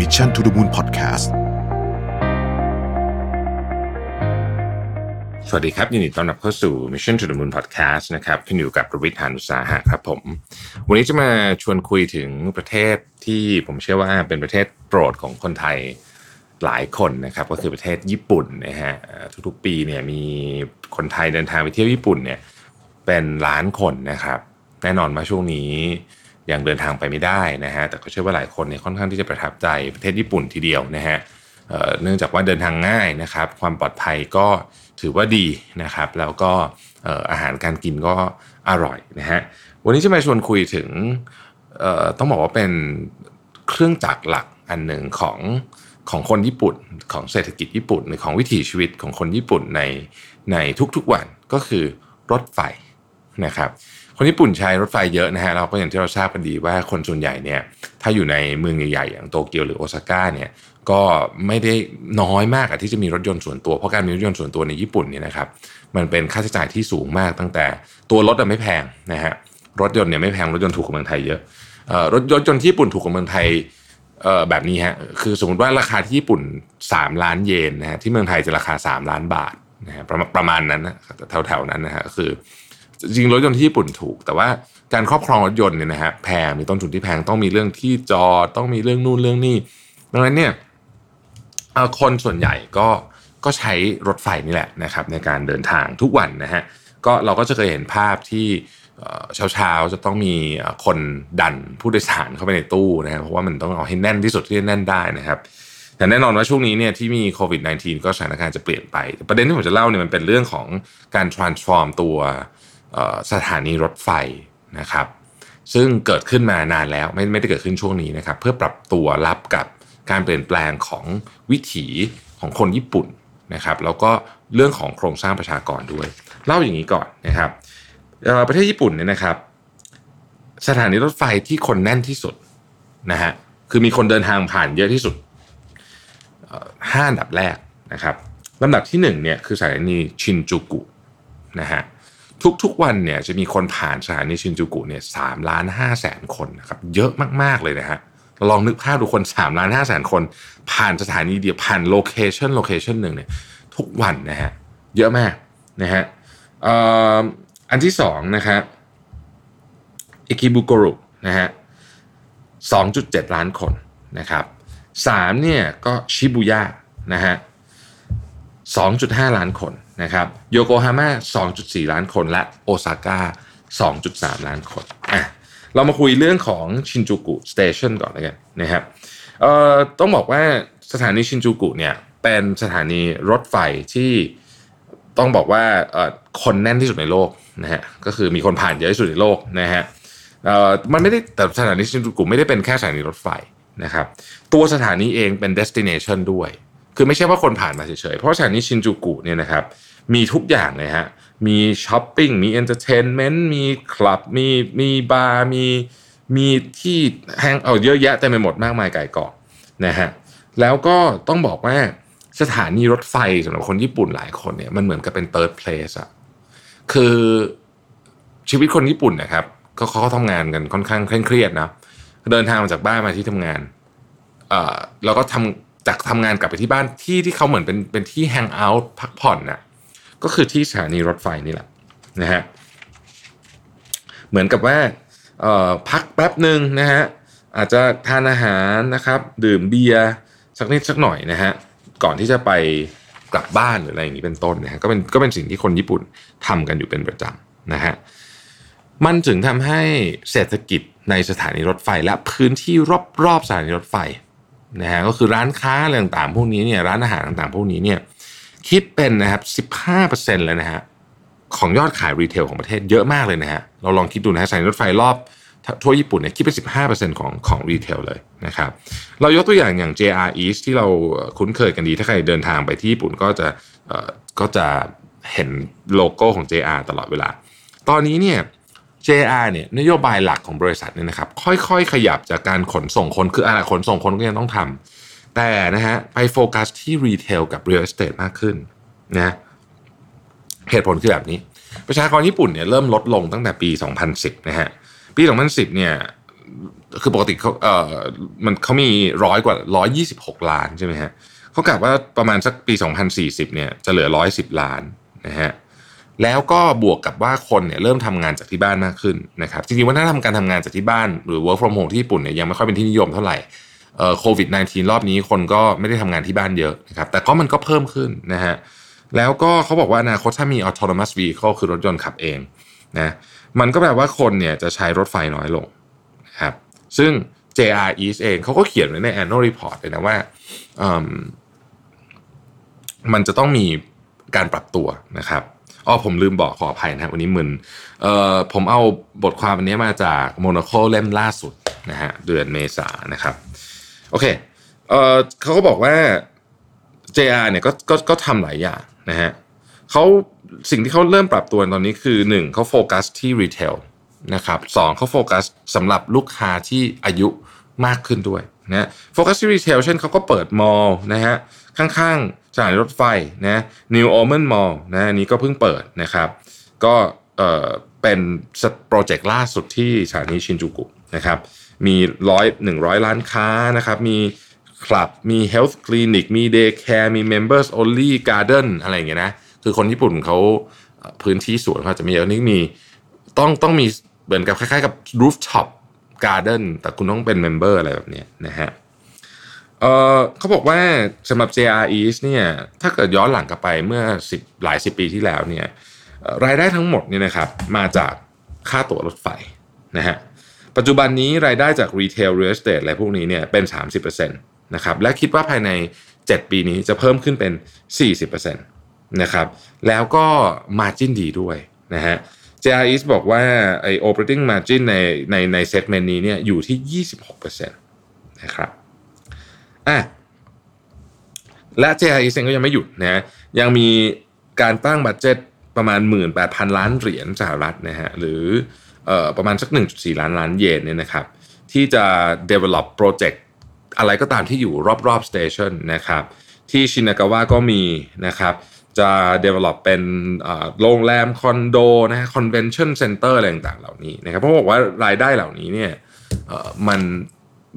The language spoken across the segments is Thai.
Mission to the Moon Podcast สวัสดีครับ ยินดีต้อนรับเข้าสู่ Mission to the Moon Podcast นะครับขึ้นอยู่กับประวิทยานุสาหะครับผม วันนี้จะมาชวนคุยถึงประเทศที่ผมเชื่อว่าเป็นประเทศโปรดของคนไทยหลายคนนะครับ ก็คือประเทศญี่ปุ่นนะฮะทุกๆปีเนี่ยมีคนไทยเดินทางไปเที่ยวญี่ปุ่นเนี่ยเป็นล้านคนนะครับ แน่นอนมาช่วงนี้ ยังเดินทางไปไม่ได้นะฮะแต่ก็เชื่อว่าหลายคนเนี่ยค่อนข้างที่จะประทับใจประเทศญี่ปุ่นทีเดียวนะฮะเนื่องจากว่าเดินทางง่ายนะครับ ความปลอดภัยก็ถือว่าดีนะครับ แล้วก็อาหารการกินก็อร่อยนะฮะวันนี้จะมาชวนคุยถึงต้องบอกว่าเป็นเครื่องจักรหลักอันหนึ่งของของคนญี่ปุ่น ของเศรษฐกิจญี่ปุ่นหรือของวิถีชีวิตของคนญี่ปุ่นในในทุกๆวันก็คือรถไฟนะครับ คนญี่ปุ่นใช้รถไฟเยอะนะฮะเราก็อย่างที่เราทราบกันดีว่าคนส่วนใหญ่เนี่ยถ้าอยู่ในเมืองใหญ่ๆอย่างโตเกียวหรือโอซาก้าเนี่ยก็ไม่ได้น้อยมากอะที่จะมีรถยนต์ส่วนตัว เพราะการมีรถยนต์ส่วนตัวในญี่ปุ่นเนี่ยนะครับมันเป็นค่าใช้จ่ายที่สูงมากตั้งแต่ตัวรถอะไม่แพงนะฮะรถยนต์เนี่ยไม่แพงรถยนต์ถูกกว่าเมืองไทยเยอะรถรถยนต์ที่ญี่ปุ่นถูกกว่าเมืองไทยแบบนี้ฮะคือสมมติว่าราคาที่ญี่ปุ่น 3 ล้านเยนนะฮะที่เมืองไทยจะราคา 3 ล้านบาทนะฮะประมาณประมาณนั้นนะแถวๆนั้นนะฮะคือ จริงรถยนต์ที่ญี่ปุ่นถูก แต่ว่าการครอบครองรถยนต์เนี่ยนะฮะแพงมีต้นทุนที่แพงต้องมีเรื่องที่จอดต้องมีเรื่องนู่นเรื่องนี่ดังนั้นเนี่ยคนส่วนใหญ่ก็ก็ใช้รถไฟนี่แหละนะครับในการเดินทางทุกวันนะฮะก็เราก็จะเคยเห็นภาพที่เช้าเช้าๆจะต้องมีคนดันผู้โดยสารเข้าไปในตู้นะฮะเพราะว่ามันต้องเอาให้แน่นที่สุดที่จะแน่นได้นะครับ แต่แน่นอนว่าช่วงนี้เนี่ยที่มีโควิด -19 ก็สถานการณ์จะเปลี่ยนไป ประเด็นที่ผมจะเล่าเนี่ยมันเป็นเรื่องของการ transform ตัว สถานีรถไฟนะครับ ซึ่งเกิดขึ้นมานานแล้วไม่ไม่ได้เกิดขึ้นช่วงนี้นะครับ เพื่อปรับตัวรับกับการเปลี่ยนแปลงของวิถีของคนญี่ปุ่นนะครับ แล้วก็เรื่องของโครงสร้างประชากรด้วย เล่าอย่างนี้ก่อนนะครับประเทศญี่ปุ่นเนี่ยนะครับ สถานีรถไฟที่คนแน่นที่สุดนะฮะคือมีคนเดินทางผ่านเยอะที่สุดห้าอันดับแรกนะครับลำดับที่หนึ่งเนี่ยคือสถานีชินจูกุนะฮะ ทุกๆวันเนี่ยจะมีคนผ่านสถานีชินจูกุเนี่ยสามล้านห้าแสนคนนะครับเยอะมากๆเลยนะฮะลองนึกภาพดูคน3ล้านห้าแสนคน ผ่านสถานีเดียวผ่าน location location หนึ่งเนี่ยทุกวันนะฮะเยอะมากนะฮะอ,อันที่สองนะฮะอิคิบุโกรุนะฮะ2.7ล้านคนนะครับสามเนี่ยก็ชิบุย่านะฮะ2.5ล้านคน นะครับโยโกฮาม่า 2.4 ล้านคนและโอซาก้า 2.3 ล้านคนอะเรามาคุยเรื่องของชินจูกุสเตชันก่อนเลยกันนะครับเอ่อต้องบอกว่าสถานีชินจูกุเนี่ยเป็นสถานีรถไฟที่ต้องบอกว่าเอ่อคนแน่นที่สุดในโลกนะฮะก็คือมีคนผ่านเยอะที่สุดในโลกนะฮะเอ่อมันไม่ได้แต่สถานีชินจูกุไม่ได้เป็นแค่สถานีรถไฟนะครับตัวสถานีเองเป็น destination ด้วย คือไม่ใช่ว่าคนผ่านมาเฉยๆ เพราะสถานีชินจูกุเนี่ยนะครับ มีทุกอย่างเลยฮะ มีช้อปปิ้ง มี entertainment มีคลับ มีมีบาร์ มีมีที่แฮงเอาเยอะแยะเต็มไปหมดมากมายไก่เกาะนะฮะ แล้วก็ต้องบอกว่าสถานีรถไฟสำหรับคนญี่ปุ่นหลายคนเนี่ยมันเหมือนกับเป็น third place อะคือชีวิตคนญี่ปุ่นนะครับเขาเขาทำงานกันค่อนข้างเคร่งเครียดนะเดินทางมาจากบ้านมาที่ทำงานเอ่อแล้วก็ทำจากทำงานกลับไปที่บ้านที่ที่เขาเหมือนเป็นเป็นที่แฮงเอาท์พักผ่อนน่ะ ก็คือที่สถานีรถไฟนี่แหละนะฮะเหมือนกับว่าพักแป๊บหนึ่งนะฮะอาจจะทานอาหารนะครับดื่มเบียร์สักนิดสักหน่อยนะฮะก่อนที่จะไปกลับบ้านหรืออะไรอย่างนี้เป็นต้นนะฮะก็เป็นก็เป็นสิ่งที่คนญี่ปุ่นทำกันอยู่เป็นประจำนะฮะมันถึงทำให้เศรษฐกิจในสถานีรถไฟและพื้นที่รอบๆสถานีรถไฟนะฮะก็คือร้านค้าอะไรต่างๆพวกนี้เนี่ยร้านอาหารต่างๆ พวกนี้เนี่ย คิดเป็นนะครับ 15%เลยนะฮะของยอดขาย retail ของประเทศเยอะมากเลยนะฮะเราลองคิดดูนะฮะสถานีรถไฟรอบทั่วญี่ปุ่นเนี่ยคิดเป็น 15%ของของ retail เลยนะครับเรายกตัวอย่างอย่าง JR East ที่เราคุ้นเคยกันดี ถ้าใครเดินทางไปที่ญี่ปุ่นก็จะก็จะเห็นโลโก้ของ JR ตลอดเวลา ตอนนี้เนี่ย JR เนี่ยนโยบายหลักของบริษัทเนี่ยนะครับค่อยๆ ขยับจากการขนส่งคนคืออะไรขนส่งคนก็ยังต้องทำ แต่นะฮะไปโฟกัสที่รีเทลกับ real estate มากขึ้นนะเหตุผลคือแบบนี้ ประชากรญี่ปุ่นเนี่ยเริ่มลดลงตั้งแต่ปี 2010 นะฮะ ปี 2010 เนี่ยคือปกติเขาเอ่อมันเขามีร้อยกว่าร้อยยี่สิบหกล้านใช่ไหมฮะเขากะว่าประมาณสักปี 2040 เนี่ยจะเหลือร้อยสิบล้านนะฮะแล้วก็บวกกับว่าคนเนี่ยเริ่มทำงานจากที่บ้านมากขึ้นนะครับจริงๆว่าถ้าทำการทำงานจากที่บ้านหรือ work from home ที่ญี่ปุ่นเนี่ยยังไม่ค่อยเป็นที่นิยมเท่าไหร่ โควิด -19 รอบนี้คนก็ไม่ได้ทำงานที่บ้านเยอะนะครับแต่ก็มันก็เพิ่มขึ้นนะฮะแล้วก็เขาบอกว่าอนาคตถ้ามี autonomous vehicle คือรถยนต์ขับเองนะมันก็แปลว่าคนเนี่ยจะใช้รถไฟน้อยลงนะครับซึ่ง JR East เองเขาก็เขียนไว้ใน annual report เลยนะว่ามันจะต้องมีการปรับตัวนะครับอ๋อผมลืมบอกขออภัยนะวันนี้มึนเอ่อผมเอาบทความอันนี้มาจาก Monocle เล่มล่าสุดนะฮะเดือนเมษานะครับ โอเคเออเขาก็บอกว่า JR เนี่ยก็ก็ก็ทำหลายอย่างนะฮะเขาสิ่งที่เขาเริ่มปรับตัวตอนนี้คือ 1เขาโฟกัสที่ retail นะครับสองเขาโฟกัสสำหรับลูกค้าที่อายุมากขึ้นด้วยนะโฟกัสที่ retail เช่นเขาก็เปิด mall นะฮะข้างๆสถานีรถไฟนะ New o m e n Mall นะอันนี้ก็เพิ่งเปิดนะครับ ก็เอ่อ เป็นโปรเจกต์ล่าสุดที่สถานีชินจูกุนะครับมีร้อยหนึ่งร้อยล้านค้านะครับมีคลับมี health clinic มี day care มี members only garden อะไรอย่างเงี้ยนะคือคนญี่ปุ่นเขาพื้นที่สวนเขาจะมีเยอะนี่มีต้องต้องมีเหมือนกับคล้ายๆกับ rooftop garden แต่คุณต้องเป็น member อะไรแบบนี้นะฮะเออเขาบอกว่าสำหรับ JR East เนี่ยถ้าเกิดย้อนหลังกลับไปเมื่อสิบหลายสิบปีที่แล้วเนี่ย รายได้ทั้งหมดเนี่ยนะครับมาจากค่าตั๋วรถไฟนะฮะปัจจุบันนี้รายได้จาก retail real estate อะไรพวกนี้เนี่ยเป็น 30%นะครับและคิดว่าภายใน 7 ปีนี้จะเพิ่มขึ้นเป็น 40%นะครับแล้วก็ margin ดีด้วยนะฮะ JR East บอกว่าไอ operating margin ในในใน segment นี้เนี่ยอยู่ที่ 26%นะครับอะและ JR East เองก็ยังไม่หยุดนะยังมีการตั้งบัตเจ็ต ประมาณ 18,000 ล้านเหรียญสหรัฐนะฮะหรืออประมาณสัก 1.4 ล้านล้านเยนเนี่ยนะครับที่จะ develop project อะไรก็ตามที่อยู่รอบๆ station นะครับที่ชินากาวะก็มีนะครับจะ develop เป็นโรงแรมคอนโดนะฮะ convention center อะไรต่างๆเหล่านี้นะครับเพราะบอกว่ารายได้เหล่านี้เนี่ยมัน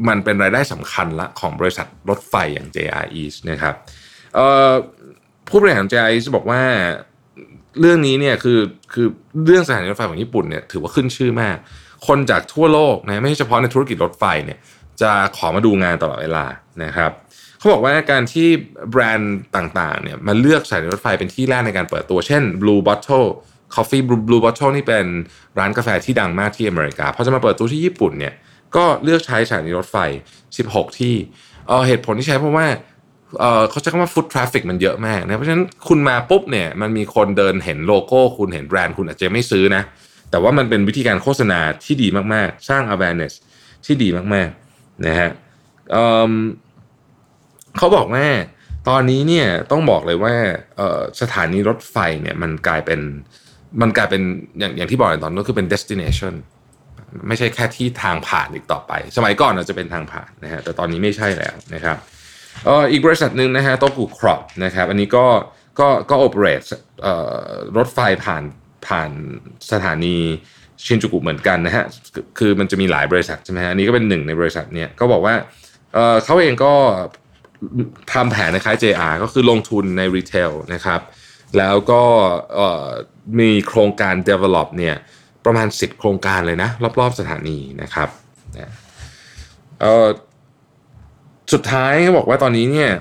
มันเป็นรายได้สำคัญละของบริษัทรถไฟอย่าง JR East นะครับผู้บริหาร JR East บอกว่า เรื่องนี้เนี่ยคือคือเรื่องสถานีรถไฟของญี่ปุ่นเนี่ยถือว่าขึ้นชื่อมาก คนจากทั่วโลกนะไม่ใช่เฉพาะในธุรกิจรถไฟเนี่ยจะขอมาดูงานตลอดเวลานะครับเขาบอกว่าการที่แบรนด์ต่างๆเนี่ยมาเลือกสถานีรถไฟเป็นที่แรกในการเปิดตัวเช่น Blue Bottle Coffee Blue Bottle นี่เป็นร้านกาแฟที่ดังมากที่อเมริกาพอจะมาเปิดตัวที่ญี่ปุ่นเนี่ยก็เลือกใช้สถานีรถไฟ 16 ที่ เหตุผลที่ใช้เพราะว่า เขาใช้คำว่า foot traffic มันเยอะมากนะเพราะฉะนั้นคุณมาปุ๊บเนี่ยมันมีคนเดินเห็นโลโก้ คุณเห็นแบรนด์คุณอาจจะไม่ซื้อนะ แต่ว่ามันเป็นวิธีการโฆษณาที่ดีมากๆ สร้าง awareness ที่ดีมากๆนะฮะเขาบอกว่าตอนนี้เนี่ยต้องบอกเลยว่าสถานีรถไฟเนี่ยมันกลายเป็นมันกลายเป็นอย่างอย่างที่บอกตอนนั้นคือเป็น destination ไม่ใช่แค่ที่ทางผ่านอีกต่อไป สมัยก่อนอาจจะเป็นทางผ่านนะฮะแต่ตอนนี้ไม่ใช่แล้วนะครับ อีกบริษัทหนึ่งนะฮะโตกุครอปนะครับอันนี้ก็ก็ก็โอเปเรตรถไฟผ่านผ่านสถานีชินจูกุเหมือนกันนะฮะคือมันจะมีหลายบริษัทใช่ไหมฮะอันนี้ก็เป็นหนึ่งในบริษัทเนี้ยก็บอกว่าเเขาเองก็ทำแผนคล้าย JR ก็คือลงทุนในรีเทลนะครับแล้วก็มีโครงการ develop เนี่ยประมาณ 10 โครงการเลยนะ รอบ ๆ สถานีนะครับ สุดท้ายก็บอกว่าตอนนี้เนี่ย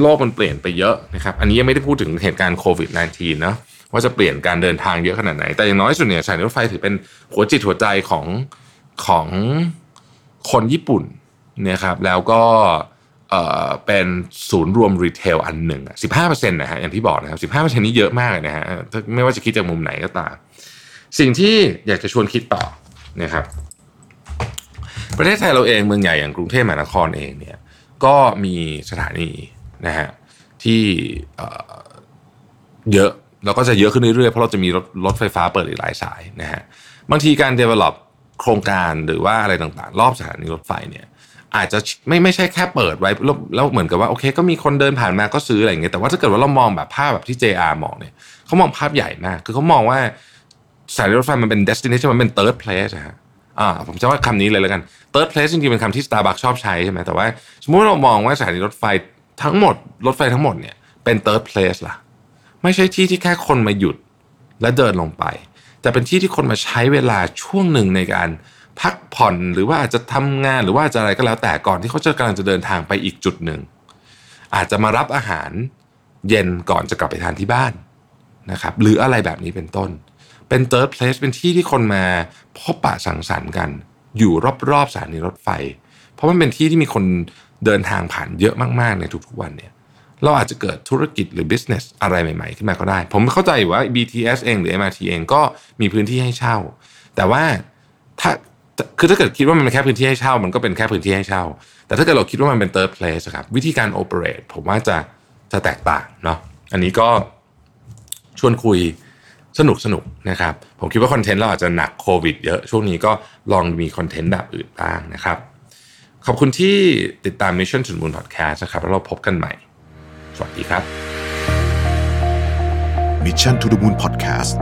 โลกมันเปลี่ยนไปเยอะนะครับ อันนี้ยังไม่ได้พูดถึงเหตุการณ์โควิด -19 นะว่าจะเปลี่ยนการเดินทางเยอะขนาดไหน แต่อย่างน้อยสุดเนี่ยสายรถไฟถือเป็นหัวจิตหัวใจของของคนญี่ปุ่นนะครับ แล้วก็เอ่อเป็นศูนย์รวมรีเทลอันหนึ่งสิบห้าเปอร์เซ็นต์นะฮะอย่างที่บอกนะครับสิบห้าเปอร์เซ็นต์นี้เยอะมากเลยนะฮะไม่ว่าจะคิดจากมุมไหนก็ตาม สิ่งที่อยากจะชวนคิดต่อนะครับ ประเทศไทยเราเองเมืองใหญ่อย่างกรุงเทพมหานครเองเนี่ยก็มีสถานีนะฮะที่เยอะแล้วก็จะเยอะขึ้นเรื่อยๆ เพราะเราจะมีรถรถไฟฟ้าเปิดอีกหลายสายนะฮะบางทีการ develop โครงการหรือว่าอะไรต่างๆ รอบสถานีรถไฟเนี่ยอาจจะไม่ไม่ใช่แค่เปิดไว้แล้วแล้วเหมือนกับว่าโอเค ก็มีคนเดินผ่านมาก็ซื้ออะไรอย่างเงี้ยแต่ว่าถ้าเกิดว่าเรามองแบบภาพแบบที่ JR มองเนี่ยเขามองภาพใหญ่มาก คือเขามองว่าสายรถไฟมันเป็น destination มันเป็น third place ฮะ อ่าผมจะว่าคำนี้เลยแล้วกัน third place จริงๆเป็นคำที่ Starbucks ชอบใช้ใช่ไหมแต่ว่าสมมติเรามองว่าสถานีรถไฟทั้งหมด รถไฟทั้งหมดเนี่ยเป็น third place ล่ะ ไม่ใช่ที่ที่แค่คนมาหยุดและเดินลงไป แต่เป็นที่ที่คนมาใช้เวลาช่วงหนึ่งในการพักผ่อนหรือว่าอาจจะทำงานหรือว่าจะอะไรก็แล้วแต่ก่อนที่เขาจะกำลังจะเดินทางไปอีกจุดหนึ่ง อาจจะมารับอาหารเย็นก่อนจะกลับไปทานที่บ้านนะครับหรืออะไรแบบนี้เป็นต้น เป็น third place เป็นที่ที่คนมาพบปะสังสรรค์กัน อยู่รอบๆสถานีรถไฟ เพราะมันเป็นที่ที่มีคนเดินทางผ่านเยอะมากๆในทุกๆวันเนี่ยเราอาจจะเกิดธุรกิจหรือ business อะไรใหม่ๆขึ้นมาก็ได้ ผมเข้าใจว่า BTS เองหรือ MRT เองก็มีพื้นที่ให้เช่า แต่ว่าถ้าคือถ้าเกิดคิดว่ามันเป็นแค่พื้นที่ให้เช่า มันก็เป็นแค่พื้นที่ให้เช่า แต่ถ้าเกิดเราคิดว่ามันเป็น third place ครับวิธีการ operate ผมว่าจะจะแตกต่างเนาะอันนี้ก็ชวนคุย สนุกสนุกนะครับ ผมคิดว่าคอนเทนต์เราอาจจะหนักโควิดเยอะช่วงนี้ก็ลองมีคอนเทนต์แบบอื่นบ้างนะครับ ขอบคุณที่ติดตาม Mission to the Moon Podcast นะครับ แล้วเราพบกันใหม่ สวัสดีครับ Mission to the Moon Podcast